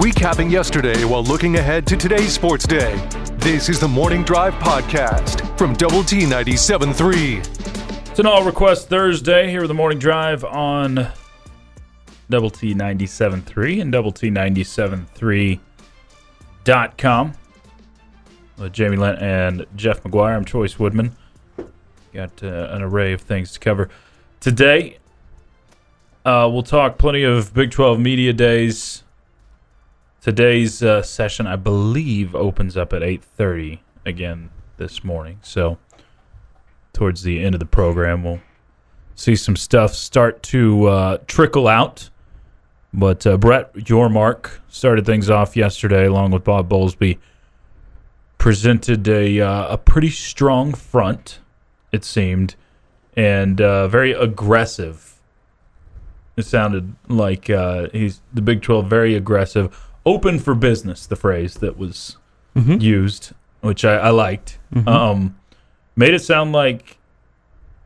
recapping yesterday while looking ahead to today's sports day. This is the Morning Drive Podcast from Double T 97.3. It's an all request Thursday here with the morning drive on Double T 97.3 and Double T 97.3.com. With Jamie Lent and Jeff McGuire. I'm Chois Woodman. Got uh, an array of things to cover today. Uh, we'll talk plenty of Big 12 media days. Today's uh, session, I believe, opens up at 8:30 again this morning. So towards the end of the program, we'll see some stuff start to uh, trickle out. But uh, Brett Yormark started things off yesterday, along with Bob Bowlesby. Presented a uh, a pretty strong front, it seemed, and uh, very aggressive. It sounded like uh, he's the Big Twelve, very aggressive, open for business. The phrase that was used, which I, I liked, um, made it sound like,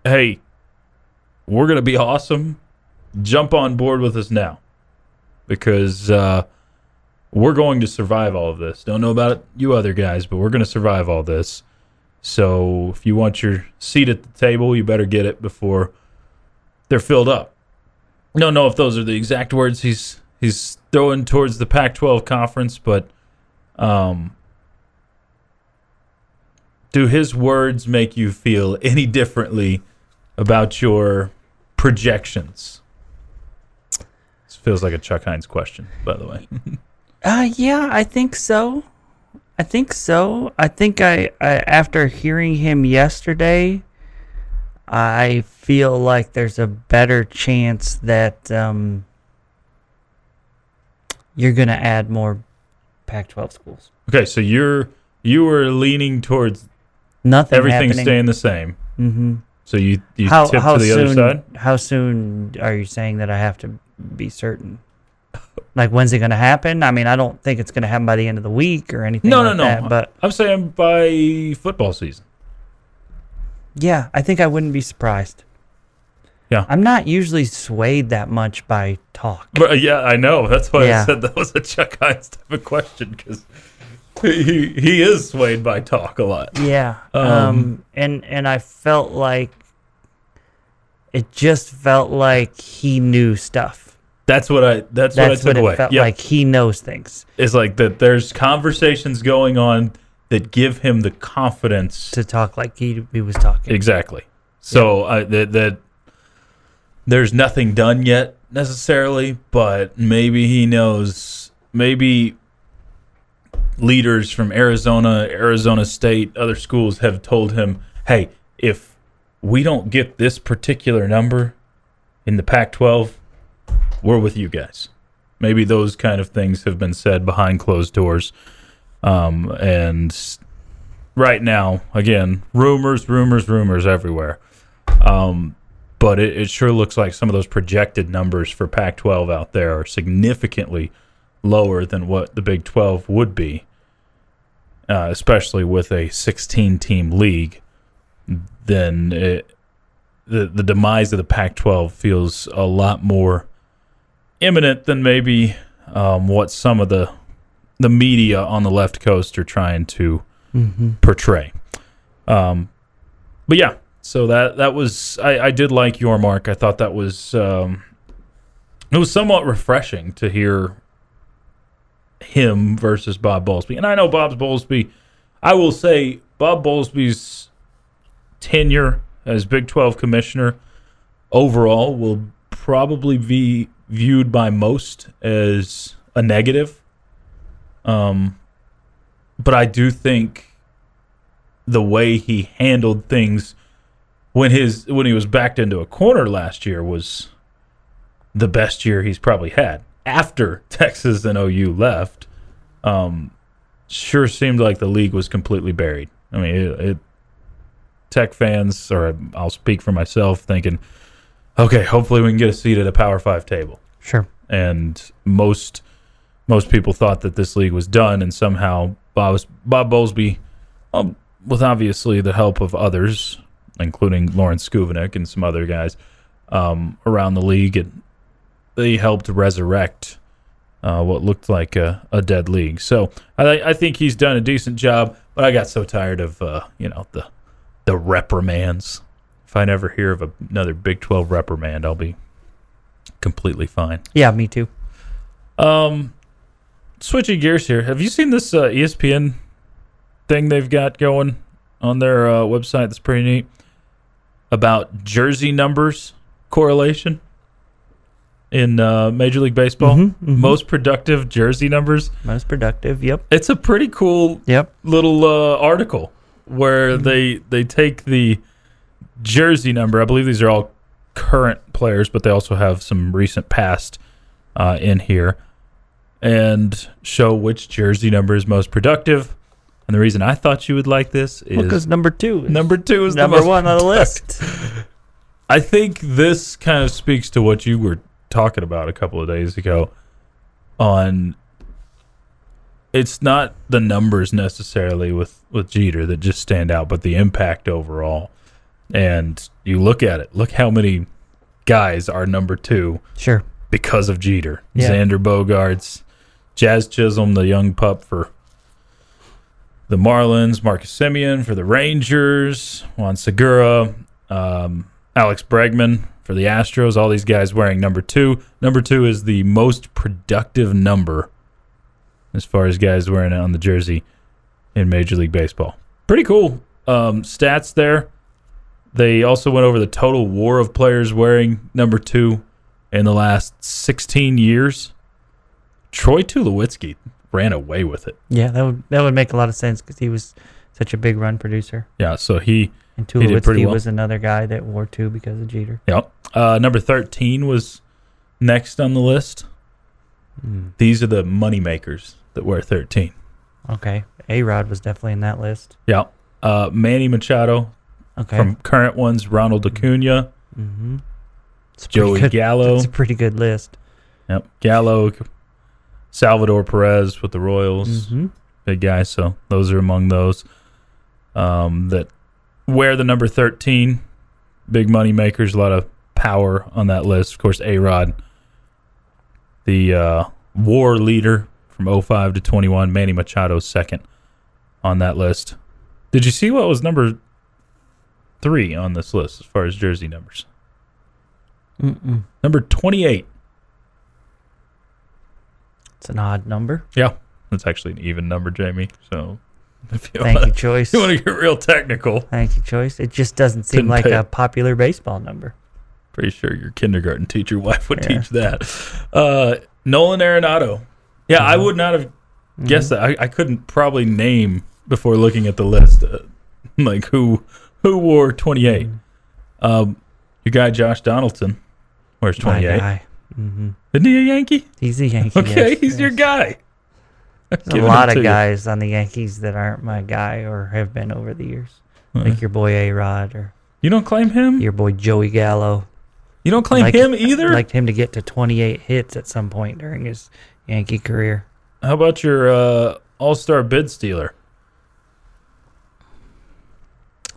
"Hey, we're gonna be awesome. Jump on board with us now, because uh, we're going to survive all of this. Don't know about you other guys, but we're gonna survive all this. So if you want your seat at the table, you better get it before they're filled up." Don't know if those are the exact words he's he's throwing towards the Pac-12 conference, but um, do his words make you feel any differently about your projections? This feels like a Chuck Heinz question, by the way. Uh, yeah, I think so. I think so. I think I, I after hearing him yesterday, I feel like there's a better chance that um, you're gonna add more Pac-12 schools. okay, so you're you were leaning towards Nothing everything happening. staying the same. Mm-hmm. So you you How tip how to the soon? other side. How soon are you saying that I have to be certain? Like when's it gonna happen? I mean, I don't think it's gonna happen by the end of the week or anything. No, like no, no. That, but I'm saying by football season. Yeah, I think I wouldn't be surprised. Yeah. I'm not usually swayed that much by talk. But, uh, yeah, I know. That's why I said that was a Chuck Heinz type of question because he he is swayed by talk a lot. Yeah. Um, Um, and and I felt like it just felt like he knew stuff. That's what I. That's, That's what I what, took it away. felt Yep. like. He knows things It's like that. There's conversations going on that give him the confidence. to talk like he he was talking. exactly. So I, that that there's nothing done yet necessarily, but maybe he knows. Maybe leaders from Arizona, Arizona State, other schools have told him, "Hey, if we don't get this particular number in the Pac-12, we're with you guys." Maybe those kind of things have been said behind closed doors. Um, and right now, again, rumors, rumors, rumors everywhere. Um, but it, it sure looks like some of those projected numbers for Pac 12 out there are significantly lower than what the Big 12 would be, uh, especially with a 16 team league. Then it, the, the demise of the Pac 12 feels a lot more imminent than maybe um, what some of the the media on the left coast are trying to portray. Um, but yeah, so that that was I, I did like Yormark. I thought that was um, it was somewhat refreshing to hear him versus Bob Bowlesby. And I know Bob Bowlesby. I will say Bob Bowlesby's tenure as Big Twelve commissioner overall will probably be viewed by most as a negative. Um, but I do think the way he handled things when his when he was backed into a corner last year was the best year he's probably had after Texas and OU left. Um, sure seemed like the league was completely buried. I mean, it, it Tech fans, or I'll speak for myself, thinking, okay, hopefully we can get a seat at a Power Five table Sure. and most most people thought that this league was done, and somehow Bob Bob Bowlesby, um, with obviously the help of others, including Lawrence Schovanec and some other guys um, around the league, and they helped resurrect uh, what looked like a, a dead league. So I, I think he's done a decent job. But I got so tired of uh, you know the the reprimands. If I never hear of a, another Big Twelve reprimand, I'll be completely fine. Yeah, me too. Um, switching gears here. Have you seen this uh, ESPN thing they've got going on their uh, website? That's pretty neat about jersey numbers correlation in uh, Major League Baseball. Mhm, mhm. Most productive jersey numbers. Most productive. Yep. It's a pretty cool Yep. little uh, article where they they take the jersey number. I believe these are all current players, but they also have some recent past uh, in here, and show which jersey number is most productive. And the reason I thought you would like this is Because number two. Is number two is number one on the list. I think this kind of speaks to what you were talking about a couple of days ago on it's not the numbers necessarily with with Jeter that just stand out but the impact overall. And you look at it, look how many guys are number 2 Sure. because of Jeter. Yeah. Xander Bogaerts, Jazz Chisholm, the young pup for the Marlins, Marcus Semien for the Rangers, Juan Segura, um, Alex Bregman for the Astros. All these guys wearing number two. Number two is the most productive number as far as guys wearing it on the jersey in Major League Baseball. Pretty cool um, stats there. They also went over the total WAR of players wearing number two in the last 16 years. Troy Tulowitzki ran away with it. Yeah, that would that would make a lot of sense because he was such a big run producer, Yeah, so he, and He did pretty well. was another guy that wore two because of Jeter. yep. Uh, number 13 was next on the list. Mm. These are the money makers that wear 13. Okay, A Rod was definitely in that list. Yeah. Uh, Manny Machado Okay, from current ones, Ronald Acuna, mm-hmm. it's Joey good. Gallo. It's a pretty good list. Yep. Gallo, Salvador Perez with the Royals. Mm-hmm. big guy. So those are among those um, that wear the number 13. Big money makers, a lot of power on that list. Of course, A Rod, the uh, WAR leader from 05 to 21. Manny Machado, second on that list. Did you see what was number three on this list as far as jersey numbers? Mm-mm. Number 28. It's an odd number. Yeah, that's actually an even number, Jamie. So if you Thank wanna, you, Chois. you want to get real technical, Thank you, Chois. It just doesn't seem Didn't like pay- a popular baseball number. Pretty sure your kindergarten teacher wife would Yeah. teach that. Uh, Nolan Arenado. Yeah, I would not have guessed that. I, I couldn't probably name before looking at the list, uh, like who who wore 28. Um, your guy Josh Donaldson wears 28. Guy. hmm Isn't he a Yankee? He's a Yankee. Okay, yes, he's your guy. A lot of you. guys on the Yankees that aren't my guy or have been over the years, like your boy A Rod or You don't claim him. your boy Joey Gallo. You don't claim Like- him either. Liked him to get to 28 hits at some point during his Yankee career. How about your uh, All Star bid stealer?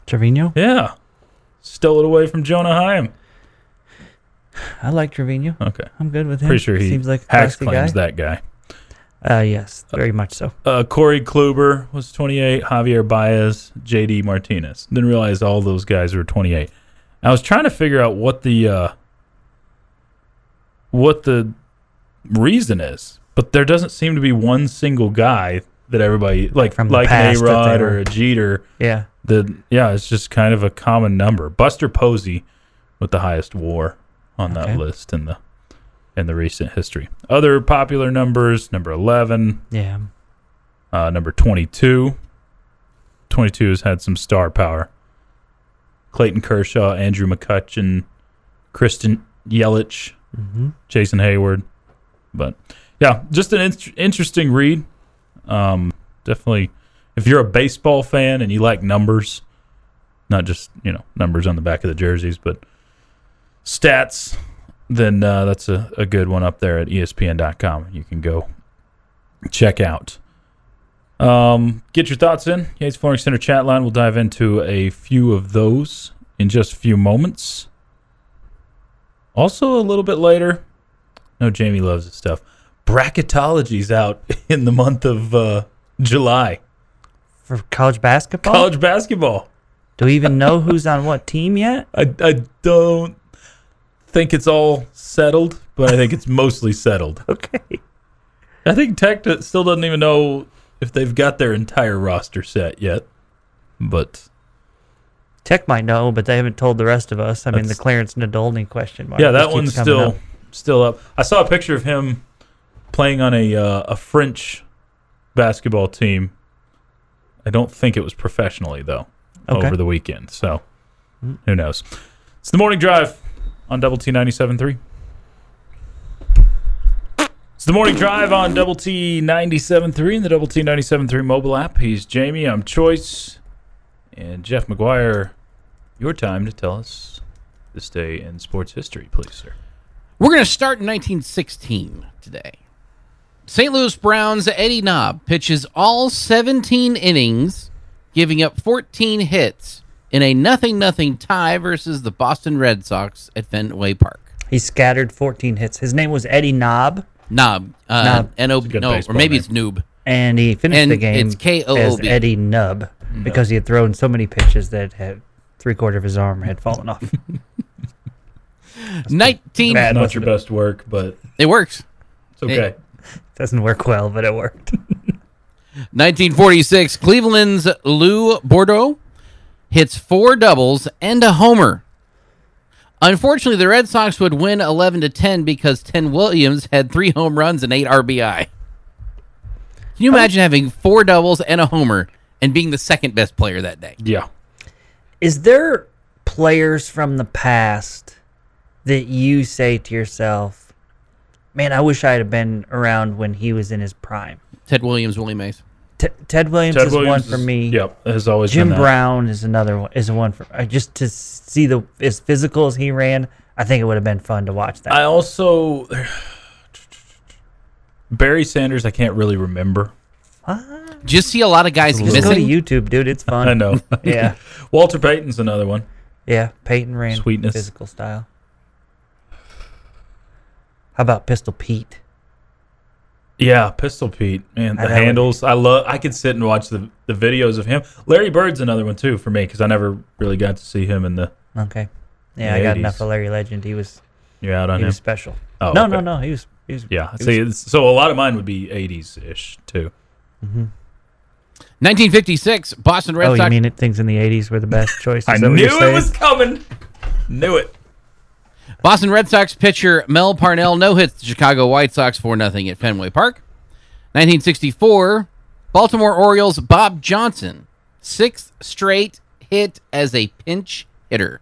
Trevino, Yeah, stole it away from Jonah Heim. I like Trevino. Okay, I'm good with him. pretty sure he seems like a Hacks claims guy. that guy. Uh, yes, very much so. Uh, Corey Kluber was 28. Javier Baez, JD Martinez. Didn't realize all those guys were 28. I was trying to figure out what the uh, what the reason is, but there doesn't seem to be one single guy that everybody like From like A Rod or a Jeter. Yeah, The yeah, it's just kind of a common number. Buster Posey with the highest WAR on that Okay. list in the in the recent history. Other popular numbers: number 11, yeah. uh, number 22. 22 has had some star power. Clayton Kershaw, Andrew McCutchen, Christian Yelich, hmm Jason Heyward. But yeah, just an in- interesting read. Um, definitely, if you're a baseball fan and you like numbers, not just you know numbers on the back of the jerseys, but stats, then uh, that's a, a good one up there at ESPN.com. You can go check out. Um, get your thoughts in. Yates Flooring Center chat line. We'll dive into a few of those in just a few moments. Also, a little bit later, no, Jamie loves this stuff. bracketology's out in the month of uh, July. For college basketball? College basketball. Do we even know who's on what team yet? I, I don't think it's all settled, but I think it's mostly settled. Okay. I think Tech still doesn't even know if they've got their entire roster set yet. But Tech might know, but they haven't told the rest of us. I mean, the Clarence Nadolny question mark. yeah, that one's still up. still up. I saw a picture of him playing on a uh, a French basketball team. I don't think it was professionally though. Okay. Over the weekend, so who knows? It's the morning drive on Double T 97.3. It's the morning drive on Double T 97.3 and the Double T 97.3 mobile app. He's Jamie. I'm Chois. And Jeff McGuire, your time to tell us this day in sports history, please, sir. We're going to start in 1916 today. St. Louis Browns' Eddie Knobb pitches all 17 innings, giving up 14 hits in a nothing-nothing tie versus the Boston Red Sox at Fenway Park. He scattered 14 hits. His name was Eddie Knob, Knob, uh, Knob. N O a no, or maybe name. it's Noob. and he finished And the game it's K-O-O-B. as Eddie Nub because he had thrown so many pitches that had three quarter of his arm had fallen off. 19. bad. Not your best work, but It works. it's okay. It Doesn't work well, but it worked. 1946, Cleveland's Lou Boudreau hits four doubles and a homer. Unfortunately, the Red Sox would win 11 to 10 because Ted Williams had three home runs and eight RBI. Can you imagine having four doubles and a homer and being the second best player that day? yeah. Is there players from the past that you say to yourself, man, I wish I'd have been around when he was in his prime? Ted Williams, Willie Mays. T- Ted Williams Ted is Williams one for is- me. Yep, has always Jim been that. Brown is another one. Is one for uh, just to see the as physical as he ran. I think it would have been fun to watch that. I also Barry Sanders. I can't really remember. Did you see a lot of guys just go to? YouTube, dude. It's fun. I know. Yeah, Walter Payton's another one. yeah. Peyton ran Sweetness. physical style. How about Pistol Pete? Yeah, Pistol Pete. Man, the know. handles. I love. I could sit and watch the the videos of him. Larry Bird's another one too for me because I never really got to see him in the. Okay. Yeah, The I got 80s. enough of Larry Legend. He was You're out on he him. was special. Oh, no, okay. no, no. He was he was Yeah. he See, was- it's, so a lot of mine would be 80s ish too. Mm-hmm. 1956, Boston Red oh, you mean it? Things in the '80s were the best choice? I Is that what knew it was coming. Knew it. Boston Red Sox pitcher Mel Parnell no hits the Chicago White Sox 4 0 at Fenway Park. 1964, Baltimore Orioles Bob Johnson, sixth straight hit as a pinch hitter.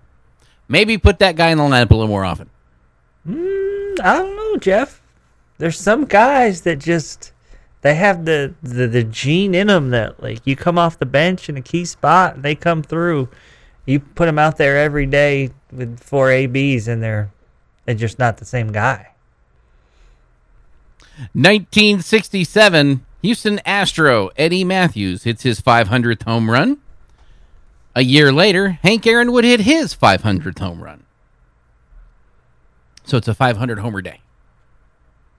Maybe put that guy in the lineup a little more often. Mm, I don't know, Jeff. There's some guys that just they have the, the the gene in them that like you come off the bench in a key spot, and they come through. You put them out there every day with four ABs, and they're they're just not the same guy. 1967, Houston Astro Eddie Mathews hits his 500th home run. A year later, Hank Aaron would hit his 500th home run. So it's a 500 homer day.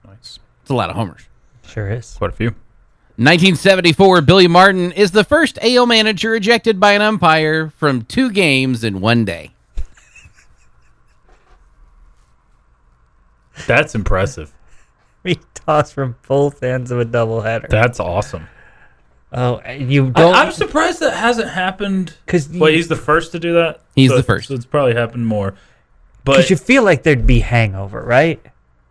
Nice. It's a lot of homers. Sure is. Quite a few. 1974, Billy Martin is the first AL manager ejected by an umpire from two games in one day. That's impressive. He tossed from both ends of a doubleheader. That's awesome. Oh, and you don't I'm surprised that hasn't happened. because Well, he's the first to do that. He's So- the first. So it's probably happened more. because But you feel like there'd be hangover, right?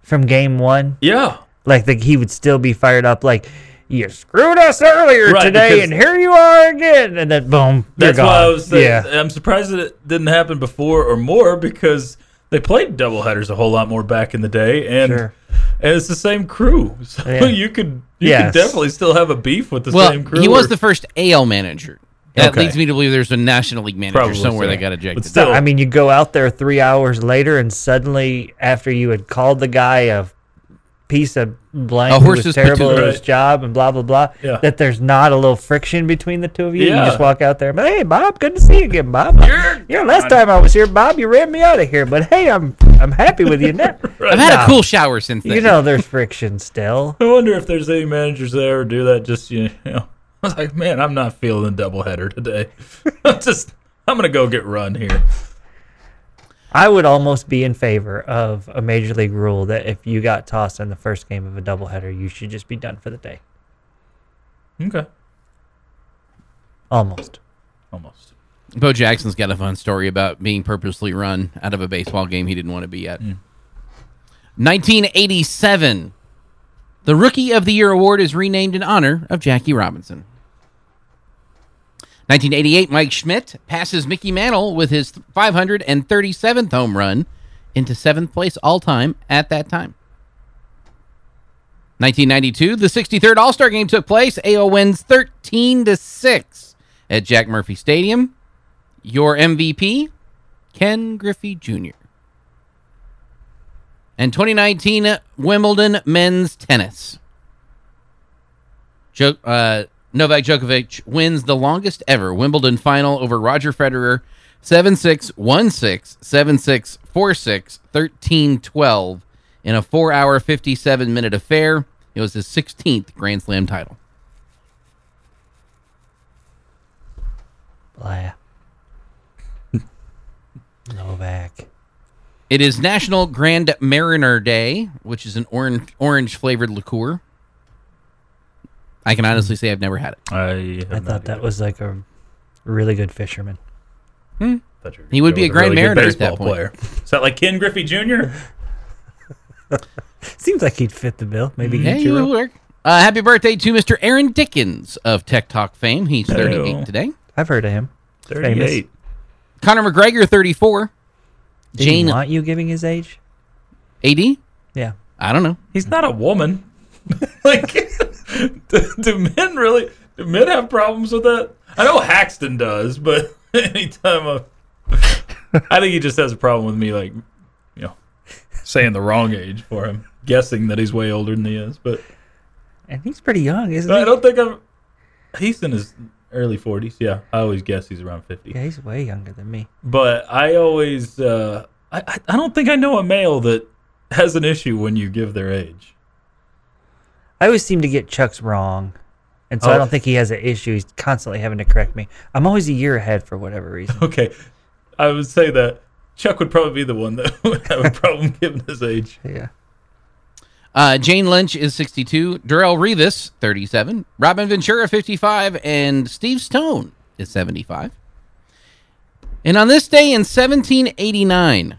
From game one, yeah, like the, he would still be fired up, like you screwed us earlier Right, today, and here you are again, and then boom, you're that's why I was. Saying, yeah. I'm surprised that it didn't happen before or more because they played doubleheaders a whole lot more back in the day, and Sure. and it's the same crew, so Yeah. you could you Yes. could definitely still have a beef with the well, same crew. he was or- the first AL manager. That Okay. leads me to believe there's a National League manager Probably somewhere so. that got But ejected. still- I mean, you go out there three hours later, and suddenly, after you had called the guy a piece of blank A who horse's was terrible patoot. at his Right. job and blah blah blah. Yeah. That there's not a little friction between the two of you. You just walk out there, but hey Bob, good to see you again, Bob. You're you know, last gone. time I was here, Bob, you ran me out of here, but hey, I'm I'm happy with you now. I've had Nah. a cool shower since then. You know, there's friction still. I wonder if there's any managers there who do that. Just you know, I was like, man, I'm not feeling the doubleheader today. I'm just, I'm gonna go get run here. I would almost be in favor of a major league rule that if you got tossed in the first game of a doubleheader, you should just be done for the day. Okay, Almost. almost. Bo Jackson's got a fun story about being purposely run out of a baseball game he didn't want to be at. Mm. 1987. The Rookie of the Year award is renamed in honor of Jackie Robinson. 1988, Mike Schmidt passes Mickey Mantle with his 537th home run into seventh place all time at that time. 1992, the 63rd All Star Game took place. AL wins 13 to six at Jack Murphy Stadium. Your MVP, Ken Griffey Jr. And 2019 Wimbledon men's tennis. Jo- uh, Novak Djokovic wins the longest ever Wimbledon final over Roger Federer 7 6 1 6 7 6 4 6 13 12 in a 4 hour 57 minute affair. It was his 16th Grand Slam title. Blah. Novak. It is National Grand Mariner Day, which is an orange orange flavored liqueur. I can honestly say I've never had it. I, I thought that was like a really good fisherman. Hmm. He would be a Grand Mariner at that point. player. Is that like Ken Griffey Jr.? Seems like he'd fit the bill. Maybe Hey, Ichiro. it would work. Uh, happy birthday to Mr. Aaron Dickens of Tech Talk fame. He's 38 Hey-o. today. I've heard of him. Thirty-eight. Conor McGregor, 34. Did Jane he want you giving his age? AD? Yeah. I don't know. He's not a woman. like, do, do men really? Do men have problems with that? I know Haxton does, but anytime I, I think he just has a problem with me, like, you know, saying the wrong age for him, guessing that he's way older than he is. But And he's pretty young, isn't I he? I don't think I'm. He's in his early forties. Yeah, I always guess he's around fifty. Yeah, he's way younger than me. But I always, uh, I I don't think I know a male that has an issue when you give their age. I always seem to get Chuck's wrong. And so I Oh. don't think he has an issue. He's constantly having to correct me. I'm always a year ahead for whatever reason. Okay, I would say that Chuck would probably be the one that would have a problem given his age. yeah. Uh, Jane Lynch is 62. Darrelle Revis, 37. Robin Ventura, 55. And Steve Stone is 75. And on this day in 1789,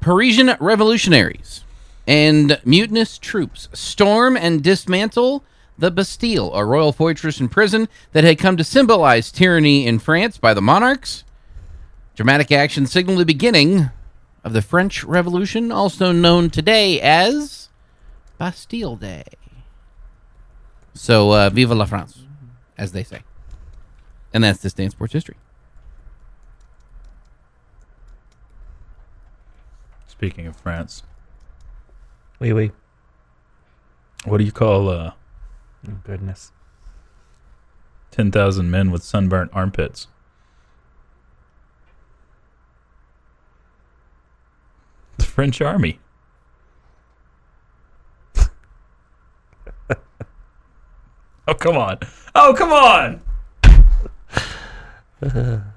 Parisian revolutionaries and mutinous troops storm and dismantle the Bastille, a royal fortress and prison that had come to symbolize tyranny in France by the monarchs. Dramatic action signaled the beginning of the French Revolution, also known today as Bastille Day. So, uh, vive la France, as they say. And that's this day in sports history. Speaking of France, Wee wee. what do you call uh, Oh, goodness. ten thousand men with sunburnt armpits? The French army. oh come on! Oh come on!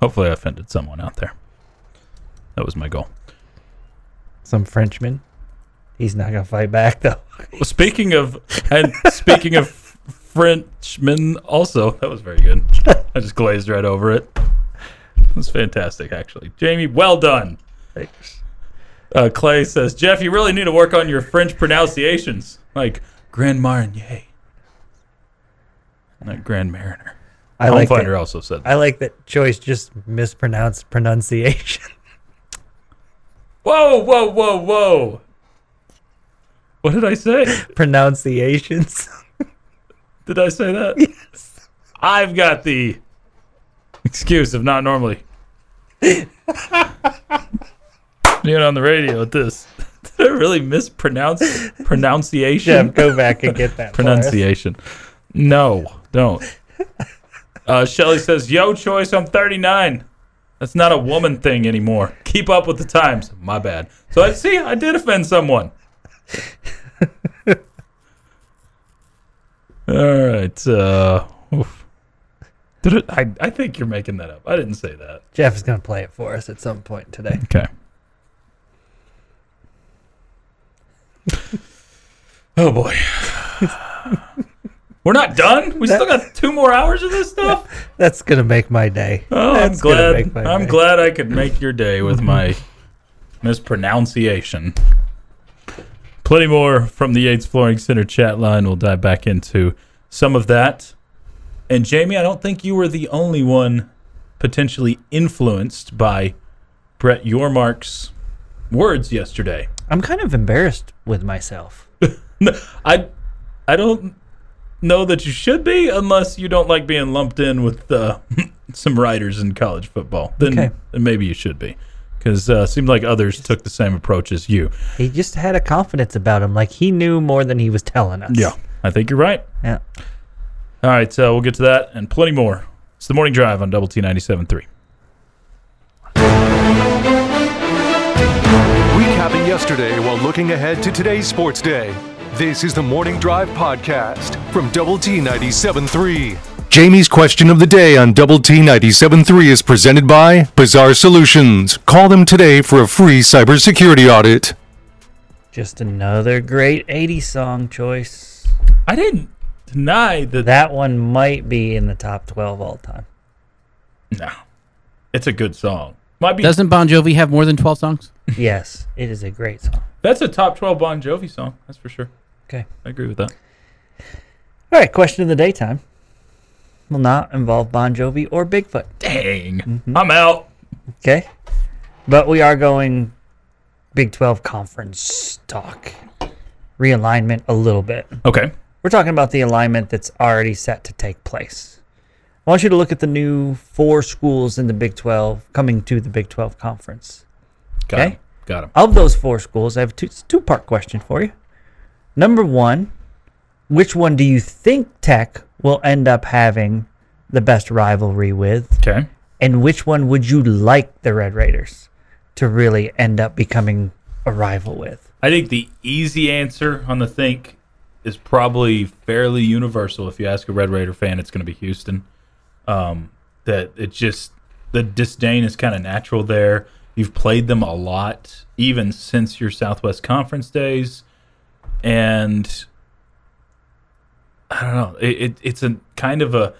Hopefully, I offended someone out there. That was my goal. Some Frenchman. He's not going to fight back, though. Well, speaking of and speaking of Frenchmen, also that was very good. I just glazed right over it. It was fantastic, actually. Jamie, well done. Uh, Clay says, Jeff, you really need to work on your French pronunciations, like Grand Marnier, not Grand Mariner. I like Homefinder that. also said, that. I like that Joyce just mispronounced pronunciation. "Whoa, whoa, whoa, whoa." What did I say? Pronunciations. Did I say that? Yes. I've got the excuse of not normally. being on the radio with this. Did I really mispronounce pronunciation? Jeff, go back and get that. pronunciation. No, don't. Uh, Shelly says, "Yo, Chois. I'm 39. That's not a woman thing anymore. Keep up with the times. My bad. So I see. I did offend someone. All right. Uh, oof. Did it, I, I think you're making that up. I didn't say that. Jeff is going to play it for us at some point today. Okay. oh boy. We're not done. We still got two more hours of this stuff. That's going to make my day. Oh, That's I'm glad. make my I'm day. glad I could make your day with my mispronunciation. Plenty more from the Yates Flooring Center chat line. We'll dive back into some of that. And Jamie, I don't think you were the only one potentially influenced by Brett Yormark's words yesterday. I'm kind of embarrassed with myself. No, I, I don't know that you should be unless you don't like being lumped in with uh, some writers in college football. Then, Okay. then maybe you should be, because uh, seemed like others took the same approach as you. He just had a confidence about him, like he knew more than he was telling us. Yeah, I think you're right. Yeah. All right, so we'll get to that and plenty more. It's the morning drive on Double T 97.3. Recapping yesterday while looking ahead to today's sports day. This is the Morning Drive Podcast from Double T 97.3. Jamie's question of the day on Double T 97.3 is presented by Bizarre Solutions. Call them today for a free cybersecurity audit. Just another great 80s song choice. I didn't deny that. That one might be in the top 12 all time. no, it's a good song. Might be. Doesn't Bon Jovi have more than 12 songs? yes, it is a great song. That's a top 12 Bon Jovi song. That's for sure. Okay. I agree with that. All right, question of the daytime will not involve Bon Jovi or Bigfoot. Dang, mm-hmm. I'm out. Okay. But we are going Big 12 conference talk. Realignment a little bit. Okay. We're talking about the alignment that's already set to take place. I want you to look at the new four schools in the Big 12 coming to the Big 12 conference. Got Okay. him. Got him. Of those four schools, I have a two, two part question for you. Number one, which one do you think Tech will end up having the best rivalry with? Okay. And which one would you like the Red Raiders to really end up becoming a rival with? I think the easy answer on the think is probably fairly universal. If you ask a Red Raider fan, it's going to be Houston. Um, that it just the disdain is kind of natural there. You've played them a lot, even since your Southwest Conference days, and I don't know. It, it it's a kind of a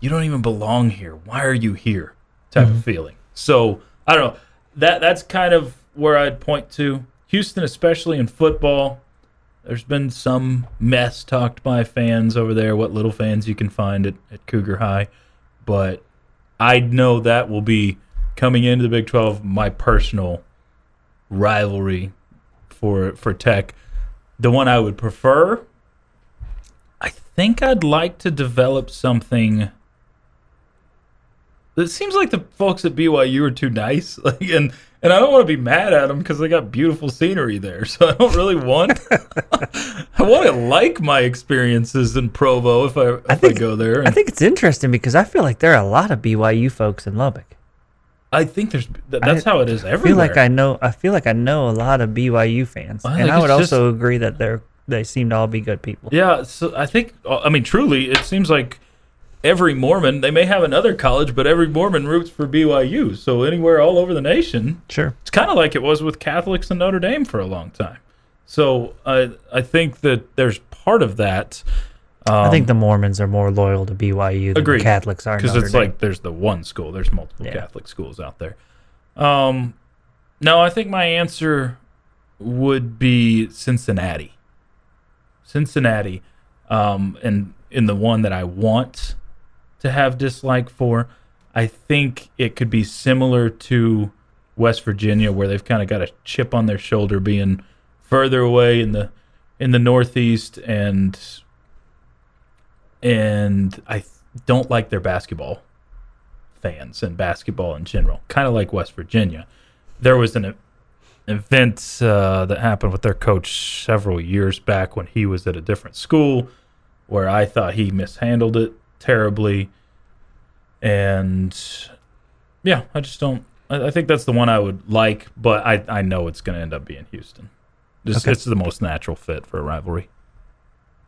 you don't even belong here. Why are you here? Type of mm-hmm. feeling. So I don't know. That that's kind of where I'd point to Houston, especially in football. There's been some mess talked by fans over there. What little fans you can find at, at Cougar High, but I know that will be coming into the Big 12 my personal rivalry for for Tech. The one I would prefer, I think I'd like to develop something. It seems like the folks at BYU are too nice, like, and and I don't want to be mad at them because they got beautiful scenery there. So I don't really want. I want to like my experiences in Provo if I if I, think- go there. I think it's interesting because I feel like there are a lot of BYU folks in Lubbock. I think there's that's I- how it is everywhere. I feel like I know. I feel like I know a lot of BYU fans, I and I would just- also agree that they're they seem to all be good people. Yeah, so I think uh, I mean truly, it seems like every Mormon they may have another college, but every Mormon roots for BYU. So anywhere all over the nation, Sure. it's kind of like it was with Catholics and Notre Dame for a long time. So I I think that there's part of that. I think the Mormons are more loyal to BYU than Agreed. the Catholics are. because it's Dame. like there's the one school. There's multiple Yeah. Catholic schools out there. Um, no, I think my answer would be Cincinnati. Cincinnati, um, and in the one that I want to have dislike for, I think it could be similar to West Virginia, where they've kind of got a chip on their shoulder, being further away in the in the Northeast, and and I don't like their basketball fans and basketball in general. Kind of like West Virginia. There was an event uh, that happened with their coach several years back when he was at a different school, where I thought he mishandled it terribly, and yeah, I just don't. I, I think that's the one I would like, but I I know it's going to end up being Houston. Just Okay. it's the most natural fit for a rivalry.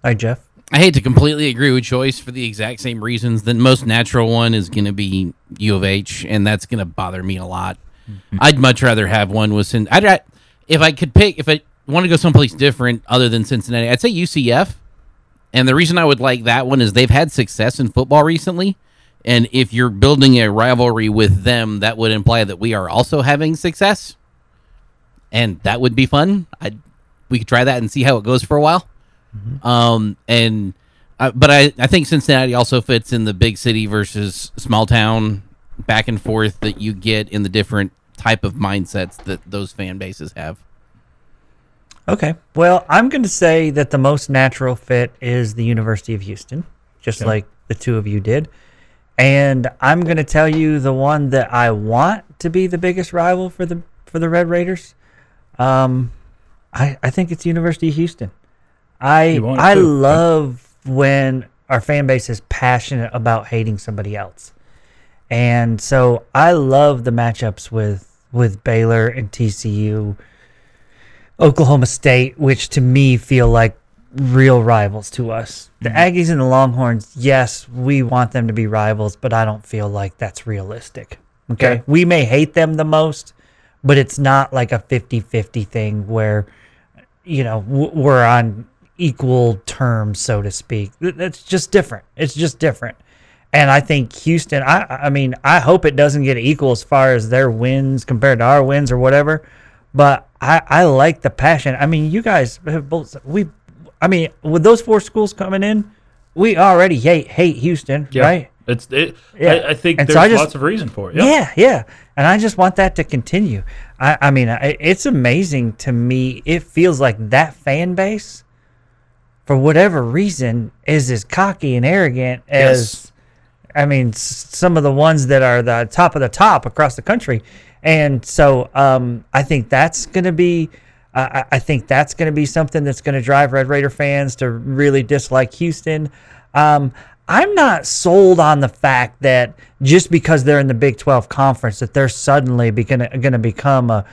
Hi, Jeff. I hate to completely agree with Chois for the exact same reasons. The most natural one is going to be U of H, and that's going to bother me a lot. Mm-hmm. I'd much rather have one with Cin- I'd if I could pick if I want to go someplace different other than Cincinnati, I'd say UCF. And the reason I would like that one is they've had success in football recently, and if you're building a rivalry with them, that would imply that we are also having success, and that would be fun. I we could try that and see how it goes for a while. Um, and uh, but I, I think Cincinnati also fits in the big city versus small town back and forth that you get in the different type of mindsets that those fan bases have. Okay. Well, I'm going to say that the most natural fit is the University of Houston, just like the two of you did. And I'm going to tell you the one that I want to be the biggest rival for the for the Red Raiders. Um, I I think it's University of Houston. I You want it I too. love when our fan base is passionate about hating somebody else. And so I love the matchups with with Baylor and TCU, Oklahoma State, which to me feel like real rivals to us. The mm-hmm. Aggies and the Longhorns, yes, we want them to be rivals, but I don't feel like that's realistic. Okay? Okay. We may hate them the most, but it's not like a 50-50 thing where you know we're on equal terms so to speak Th- that's just different it's just different and i think houston i i mean i hope it doesn't get equal as far as their wins compared to our wins or whatever but i i like the passion i mean you guys have both we i mean with those four schools coming in we already hate hate houston right It's it. Yeah. I, I think And there's so I just- lots of reason for it. yeah. yeah, And I just want that to continue. I, I mean, I, it's amazing to me. It feels like that fan base, for whatever reason, is as cocky and arrogant as, Yes. I mean, s- some of the ones that are the top of the top across the country. And so um, I think that's going to be. Uh, I I think that's going to be something that's going to drive Red Raider fans to really dislike Houston. Um, I'm not sold on the fact that just because they're in the Big 12 conference that they're suddenly going to become a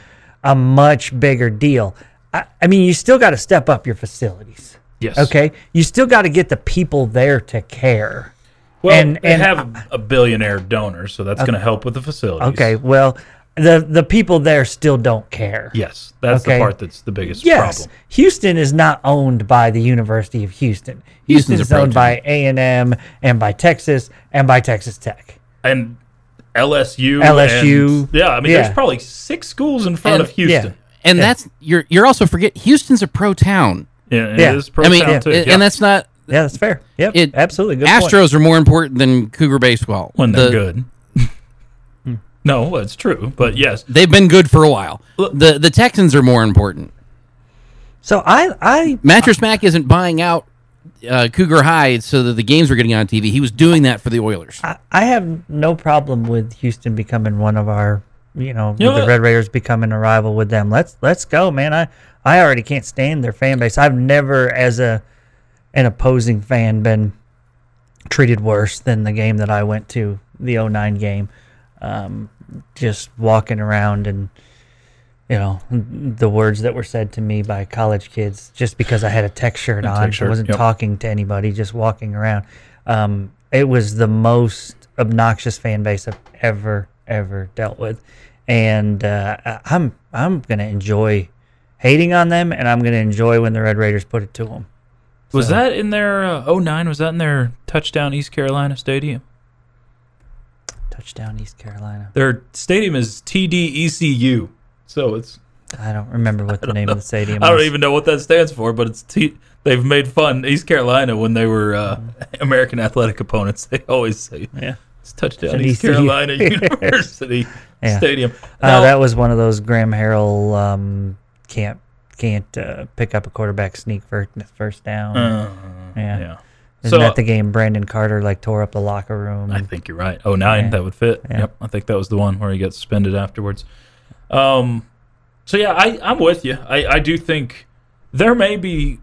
a much bigger deal. I, I mean, you still got to step up your facilities. Yes. Okay, you still got to get the people there to care. Well, And- they and have a billionaire donor, so that's going to help with the facilities. Okay, well, the the people there still don't care. Yes, that's Okay. the part that's the biggest Yes, problem. Houston is not owned by the University of Houston. Houston's Houston's a owned by A and M and by Texas and by Texas Tech. And LSU, LSU, and- yeah, I mean, yeah. there's probably six schools in front And- of Houston. And that's you're you're also forget Houston's a pro town. Yeah, it Yeah. is pro I mean, town and, too. and yeah. that's not Yeah, that's fair. Yep, it. absolutely good. point. Astros are more important than Cougar baseball when they're The- good. no, it's true, but yes, They've been good for a while. The The Texans are more important. So I I Mattress Mac isn't buying out uh, Cougar High so that the games were getting on TV. He was doing that for the Oilers. I, I have no problem with Houston becoming one of our, you know, You know the what? Red Raiders becoming a rival with them. Let's let's go, man. I I already can't stand their fan base. I've never, as a an opposing fan, been treated worse than the game that I went to, the 09 game. Um, just walking around and you know the words that were said to me by college kids just because I had a tech shirt A on. tech I wasn't yep. talking to anybody, just walking around. Um, it was the most obnoxious fan base I've ever ever dealt with, and uh, I'm I'm gonna enjoy hating on them, and I'm gonna enjoy when the Red Raiders put it to them. was that in their uh, 09? Was that in their touchdown East Carolina Stadium? Touchdown, East Carolina. Their stadium is TDECU, so it's I don't remember what the name of the stadium. I don't even know what that stands for, but it's T. They've made fun East Carolina when they were uh, American athletic opponents. They always say Yeah. It's touchdown East. Carolina University Yeah. Stadium. Uh, that was one of those Graham Harrell um, can't can't uh, pick up a quarterback sneak first first down. Uh, yeah. yeah. Isn't So that the game Brandon Carter like tore up the locker room? I think you're right. Oh nine, Yeah. that would fit. Yeah. Yep, I think that was the one where he got suspended afterwards. Um, So yeah, I, I'm with you. I, I do think there may be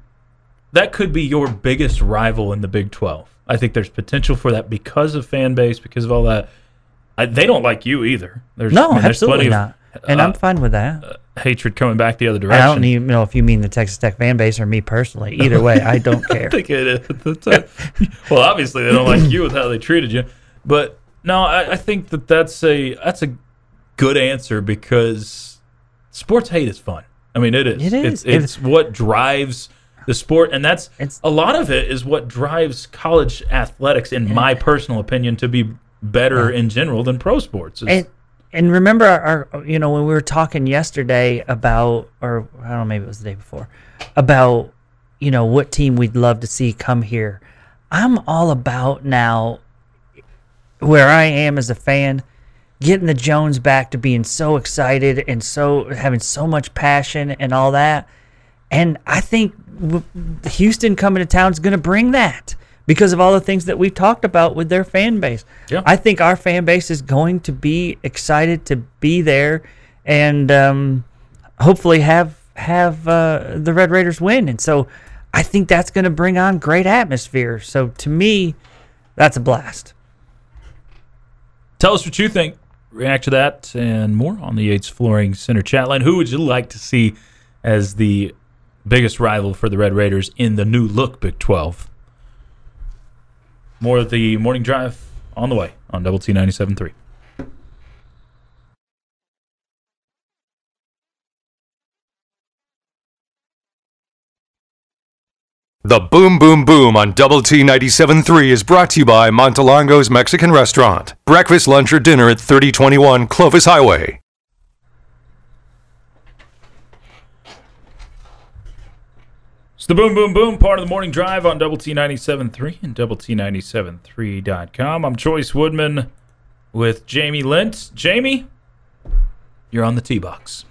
that could be your biggest rival in the Big Twelve. I think there's potential for that because of fan base, because of all that. I, they don't like you either. There's No, I mean, there's absolutely of, not. And uh, I'm fine with that. hatred coming back the other direction. I don't even know if you mean the Texas Tech fan base or me personally. Either way, I don't care. I think it is. Well, obviously they don't like you with how they treated you, but no, I, I think that that's a that's a good answer because sports hate is fun. I mean, it is. It is. It's, it's what drives the sport, and that's It's- a lot of it is what drives college athletics, in my personal opinion, to be better in general than pro sports. And and remember our, our you know when we were talking yesterday about or I don't know maybe it was the day before about you know what team we'd love to see come here. I'm all about now where I am as a fan getting the Jones back to being so excited and so having so much passion and all that. And I think Houston coming to town is going to bring that because of all the things that we've talked about with their fan base. Yeah. I think our fan base is going to be excited to be there and um, hopefully have have uh, the Red Raiders win. And so I think that's going to bring on great atmosphere. So to me, that's a blast. Tell us what you think. React to that and more on the Yates Flooring Center chat line. Who would you like to see as the biggest rival for the Red Raiders in the new look Big 12? More of the morning drive on the way on Double T 97.3. The Boom Boom Boom on Double T 97.3 is brought to you by Montelongo's Mexican Restaurant. Breakfast, lunch, or dinner at 3021 Clovis Highway. It's the Boom Boom Boom part of the morning drive on Double T 97.3 and Double T973.com. I'm Chois Woodman with Jamie Lentz. Jamie, you're on the tee box.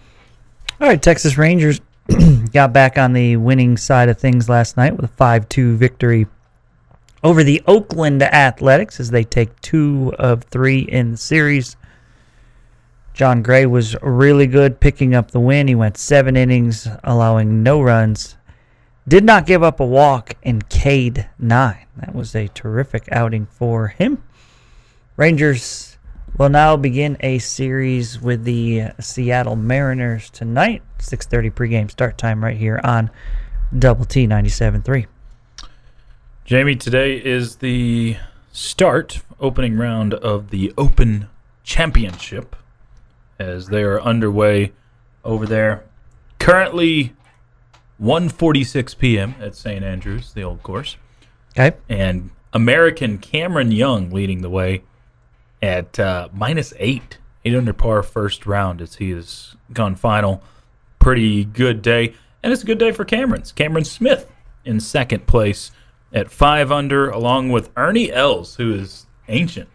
All right, Texas Rangers got back on the winning side of things last night with a 5 2 victory over the Oakland Athletics as they take two of three in the series. Jon Gray was really good picking up the win. He went seven innings, allowing no runs. Did not give up a walk and Cade nine. That was a terrific outing for him. Rangers will now begin a series with the Seattle Mariners tonight. 6:30 pregame start time right here on Double T 97.3. Jamie, today is the start, opening round of the Open Championship as they are underway over there. Currently 1:46 p.m. at St. Andrews, the old course, Okay. and American Cameron Young leading the way at uh, minus eight, eight under par first round as he has gone final. Pretty good day, and it's a good day for Cameron's. Cameron Smith in second place at five under, along with Ernie Els, who is ancient.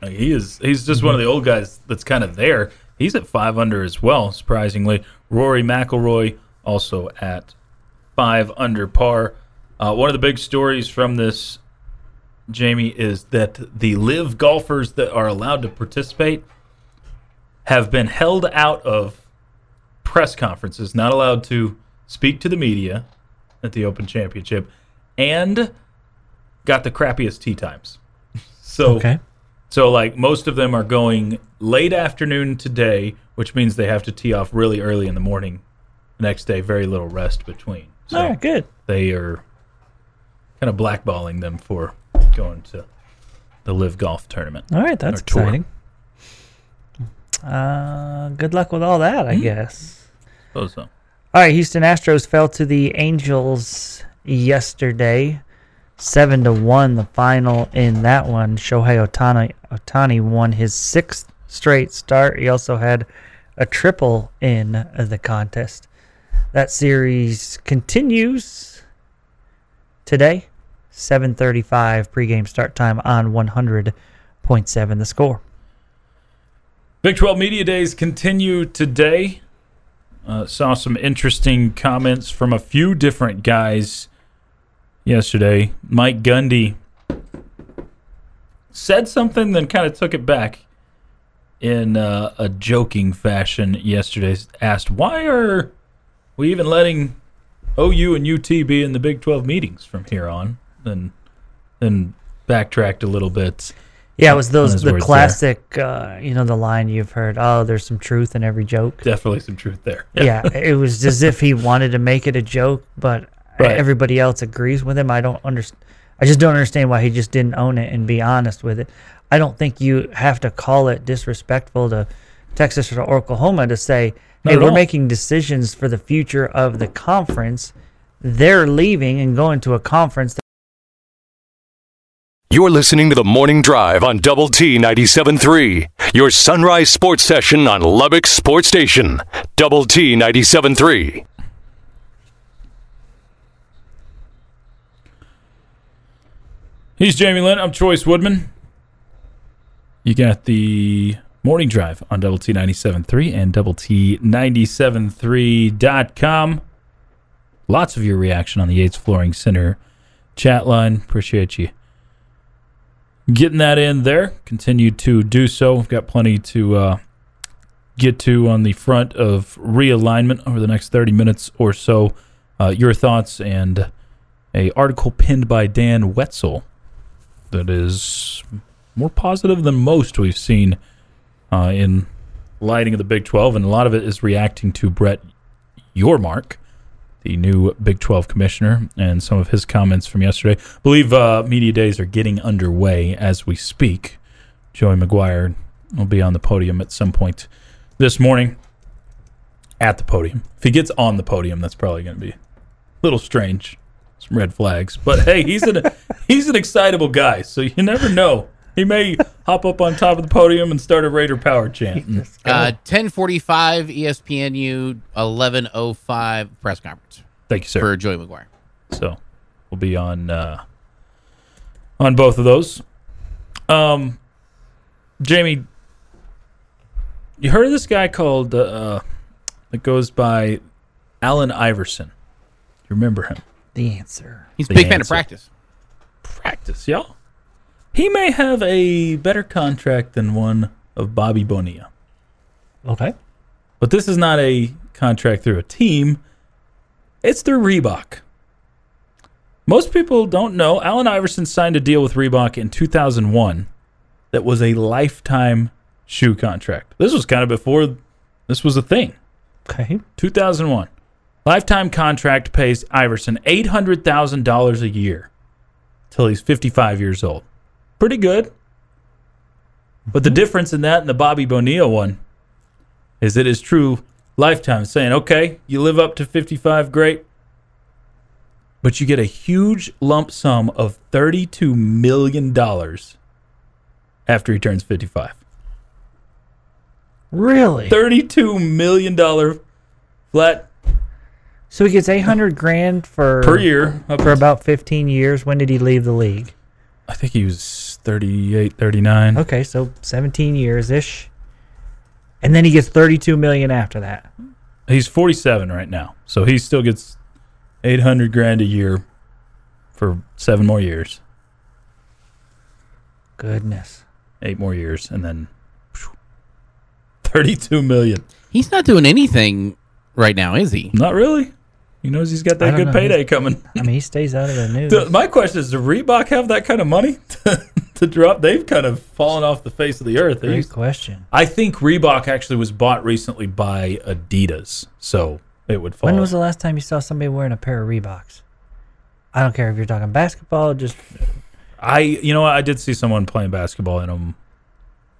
Like, he is he's just one of the old guys that's kind of there. He's at five under as well, surprisingly. Rory McIlroy also at five under par. Uh, one of the big stories from this, Jamie, is that the LIV golfers that are allowed to participate have been held out of press conferences, not allowed to speak to the media at the Open Championship, and got the crappiest tee times. So Okay. so like most of them are going late afternoon today, which means they have to tee off really early in the morning next day, very little rest between. So All right, good. they are kind of blackballing them for going to the LIV golf tournament. All right, that's Or exciting. Uh, good luck with all that, I guess. Suppose so. All right, Houston Astros fell to the Angels yesterday, seven to one. The final in that one. Shohei Ohtani Ohtani won his sixth straight start. He also had a triple in the contest. That series continues today, 7:35 pregame start time on 100.7 the score. Big 12 Media Days continue today. Uh, saw some interesting comments from a few different guys yesterday. Mike Gundy said something, then kind of took it back. in uh, a joking fashion yesterday, asked, "Why are we even letting OU and UT be in the Big 12 meetings from here on?" And then backtracked a little bit. Yeah, it was those the classic. Uh, you know the line you've heard. Oh, there's some truth in every joke. Definitely some truth there. yeah, it was as if he wanted to make it a joke, but Right. everybody else agrees with him. I don't understand. I just don't understand why he just didn't own it and be honest with it. I don't think you have to call it disrespectful to Texas or Oklahoma to say, "Hey, we're all. making decisions for the future of the conference." They're leaving and going to a conference. You're listening to the Morning Drive on Double T 97.3, your sunrise sports session on Lubbock Sports Station. Double T 97.3. He's Jamie Lynn. I'm Chois Woodman. You got the morning drive on Double T 97.3 and Double T 97.3.com. Lots of your reaction on the Yates Flooring Center chat line. Appreciate you getting that in there. Continue to do so. We've got plenty to uh, get to on the front of realignment over the next 30 minutes or so. Uh, your thoughts and a article pinned by Dan Wetzel that is more positive than most we've seen uh, in lighting of the Big 12, and a lot of it is reacting to Brett Yormark, the new Big 12 commissioner, and some of his comments from yesterday. I believe uh, media days are getting underway as we speak. Joey McGuire will be on the podium at some point this morning. At the podium. If he gets on the podium, that's probably going to be a little strange some red flags. But hey, he's an he's an excitable guy, so you never know. He may hop up on top of the podium and start a Raider power chant. Uh, 1045 ESPNU 1105 press conference Thank you, sir. for Joey McGuire. So we'll be on uh, on both of those. Um, Jamie, you heard of this guy called uh, that goes by Allen Iverson? You remember him? The answer. He's a The big fan of practice. Practice, y'all. He may have a better contract than one of Bobby Bonilla. Okay. But this is not a contract through a team. It's through Reebok. Most people don't know Allen Iverson signed a deal with Reebok in 2001 that was a lifetime shoe contract. This was kind of before this was a thing. Okay. 2001. Lifetime contract pays Iverson $800,000 a year till he's 55 years old. Pretty good. But the mm-hmm. difference in that and the Bobby Bonilla one is it is true lifetime saying, okay, you live up to 55, great. But you get a huge lump sum of $32 million after he turns 55. Really? $32 million flat So he gets 800 grand for per year. for about 15 years. When did he leave the league? I think he was 38, 39. Okay, so 17 years ish. And then he gets 32 million after that. He's 47 right now. So he still gets 800 grand a year for seven more years, Goodness. eight more years, and then 32 million. He's not doing anything right now, is he? Not really. He knows he's got that good know. payday coming. I mean, he stays out of the news. The- my question is, does Reebok have that kind of money to, to drop? They've kind of fallen off the face of the earth. Great used- question. I think Reebok actually was bought recently by Adidas, so it would fall. When was the last time you saw somebody wearing a pair of Reeboks? I don't care if you're talking basketball, just I, you know what? I did see someone playing basketball in them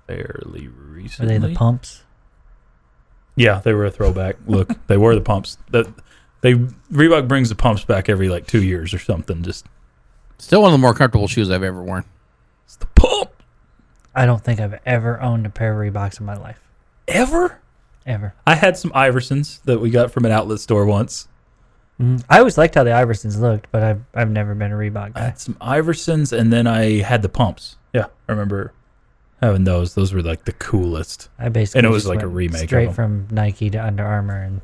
fairly recently. are they the pumps? Yeah, they were a throwback. Look, they were the pumps. That they Reebok brings the pumps back every like two years or something. Just Still one of the more comfortable shoes I've ever worn. it's the pump I don't think I've ever owned a pair of Reeboks in my life. ever. Ever. I had some Iversons that we got from an outlet store once. Mhm. I always liked how the Iversons looked, but I've I've never been a Reebok I guy. had some Iversons, and then I had the pumps. Yeah, I remember having those. Those were like the coolest. I basically And it was just like a went remake of straight them. from Nike to Under Armour and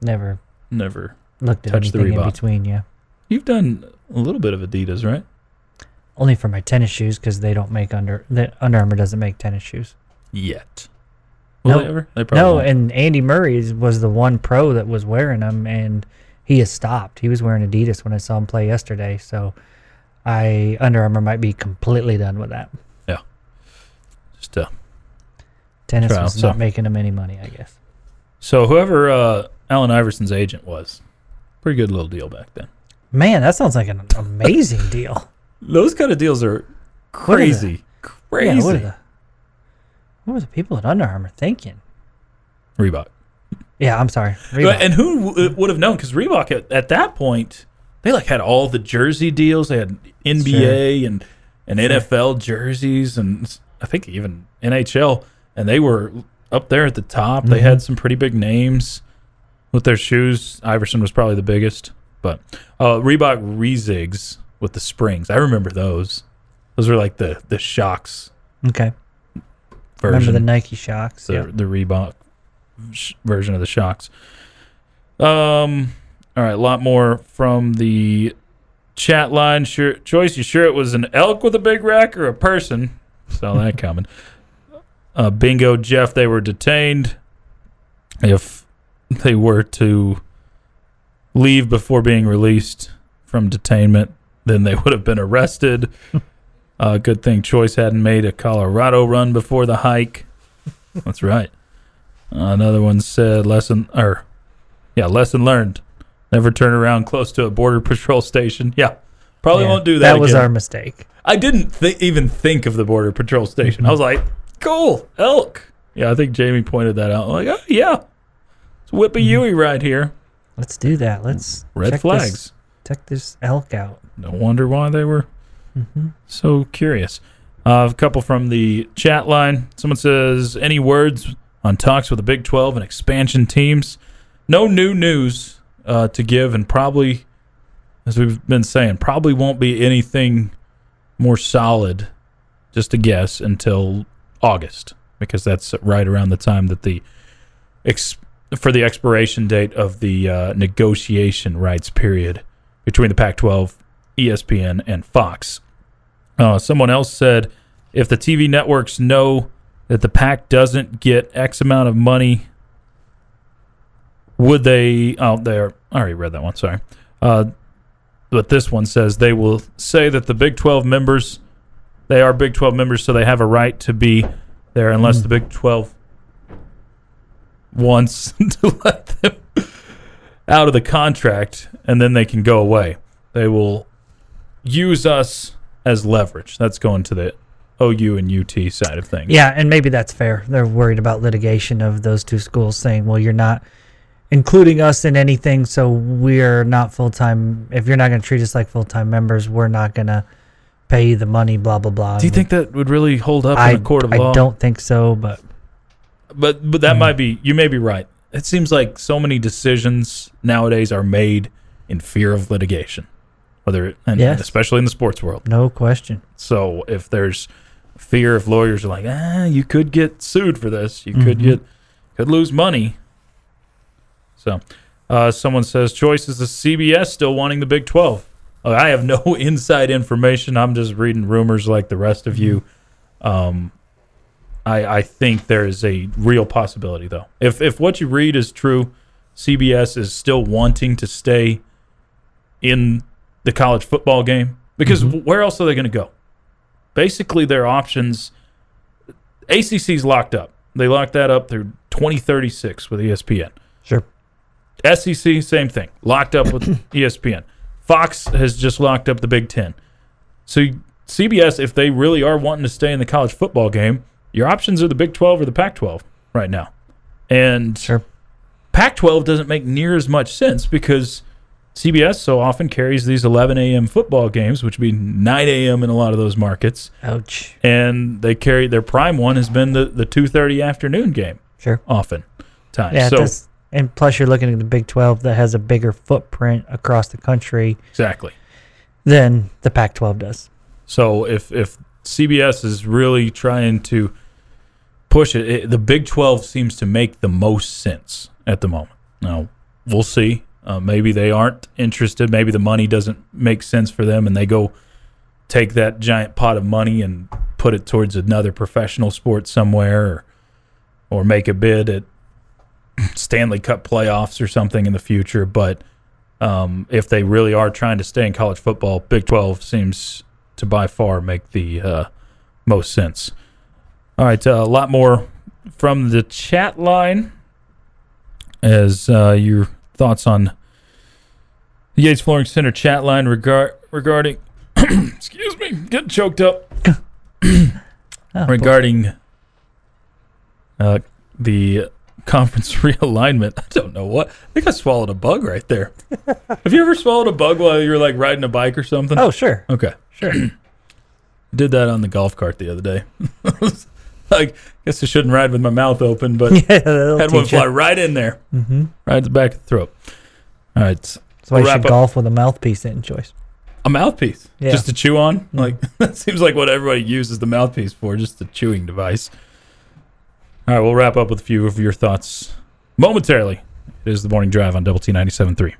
never Never. looked at Touched the anything in Reebok. between. Yeah, You've done a little bit of Adidas, right? only for my tennis shoes because they don't make Under the Under Armour doesn't make tennis shoes. Yet. Will No. they ever? They probably No, won't. and Andy Murray was the one pro that was wearing them, and he has stopped. He was wearing Adidas when I saw him play yesterday. So, I Under Armour might be completely done with that. yeah. Just uh, Tennis Trial, was so- not making them any money, I guess. so whoever uh, Allen Iverson's agent was, pretty good little deal back then. Man, that sounds like an amazing deal. Those kind of deals are What are crazy, crazy. Yeah, what, are the, what were the people at Under Armour thinking? Reebok. Yeah, I'm sorry. Uh, Reebok. And who w- uh, would have known? Because Reebok at, at that point, they like had all the jersey deals. They had NBA and and NFL jerseys, and I think even NHL. And they were up there at the top. They mm-hmm. had some pretty big names with their shoes. Iverson was probably the biggest, but uh, Reebok Rezigs with the springs. I remember those. Those were like the the shocks okay. version. Remember the Nike Shox? the Yeah. the Reebok sh- version of the shocks. Um, all right, a lot more from the chat line. Sure, Chois. you sure it was an elk with a big rack or a person? Saw that coming. Uh, bingo, Jeff. They were detained. If they were to leave before being released from detainment, then they would have been arrested. Uh, good thing Chois hadn't made a Colorado run before the hike. That's right. another one said lesson or yeah, lesson learned. Never turn around close to a border patrol station. Yeah, probably Yeah, won't do that. That was again. our mistake. I didn't th- even think of the border patrol station. I was like, cool, elk. Yeah, I think Jamie pointed that out. I'm like, oh yeah, it's Whippy Yui right here. Let's do that. Let's Red check flags. This, check this elk out. No wonder why they were so curious. Uh, a couple from the chat line. Someone says, any words on talks with the Big 12 and expansion teams? No new news uh, to give, and probably, as we've been saying, probably won't be anything more solid, just a guess, until August, because that's right around the time that the ex- for the expiration date of the uh, negotiation rights period between the Pac-12, ESPN, and Fox. Uh, someone else said, if the TV networks know that the Pac doesn't get X amount of money, would they? Oh, there. I already read that one. Sorry. Uh, but this one says they will say that the Big 12 members, they are Big 12 members, so they have a right to be there unless the Big 12 wants to let them out of the contract and then they can go away. They will use us as leverage. That's going to the OU and UT side of things. Yeah, and maybe that's fair. They're worried about litigation of those two schools saying, "Well, you're not including us in anything, so we're not full time. If you're not going to treat us like full time members, we're not going to pay you the money." Blah blah blah. Do you think that would really hold up I, in a court of I law? I don't think so, but But but that might be you may be right. It seems like so many decisions nowadays are made in fear of litigation. Whether it, and Yes. especially in the sports world. no question. So if there's fear if lawyers are like, ah, you could get sued for this, you could Mhm. get could lose money. So uh, someone says Chois is the CBS still wanting the Big Twelve. Uh, I have no inside information. I'm just reading rumors like the rest of you. Um, I I think there is a real possibility though. If if what you read is true, CBS is still wanting to stay in the college football game because mm-hmm. where else are they going to go? Basically, their options. ACC's locked up. They locked that up through 2036 with ESPN. Sure. SEC, same thing. Locked up with ESPN. Fox has just locked up the Big Ten. So CBS, if they really are wanting to stay in the college football game, your options are the Big 12 or the Pac 12 right now. And Sure. Pac 12 doesn't make near as much sense because CBS so often carries these 11 a.m. football games, which would be 9 a.m. in a lot of those markets. Ouch. And they carry their prime one has been the, the 2.30 afternoon game Sure. often times. Yeah. so does- and plus, you're looking at the Big 12 that has a bigger footprint across the country exactly. than the Pac 12 does. So if if CBS is really trying to push it, it, the Big Twelve seems to make the most sense at the moment. Now we'll see. Uh, maybe they aren't interested. Maybe the money doesn't make sense for them, and they go take that giant pot of money and put it towards another professional sport somewhere, or or make a bid at Stanley Cup playoffs or something in the future. But um, if they really are trying to stay in college football, Big 12 seems to by far make the uh, most sense. All right, uh, a lot more from the chat line as uh, your thoughts on the Yates Flooring Center chat line regard regarding excuse me, getting choked up Oh, regarding uh, the conference realignment. I don't know what. I think I swallowed a bug right there. Have you ever swallowed a bug while you were like riding a bike or something? Oh, sure. okay. Sure. Did that on the golf cart the other day. I guess I shouldn't ride with my mouth open, but yeah, had one teach you. fly right in there, Mm-hmm. right at the back of the throat. All right, so why We'll you wrap should up. golf with a mouthpiece in Chois. a mouthpiece Yeah. just to chew on. Like that seems like what everybody uses the mouthpiece for, just a chewing device. All right, we'll wrap up with a few of your thoughts momentarily. It is the morning drive on Double T 97.3.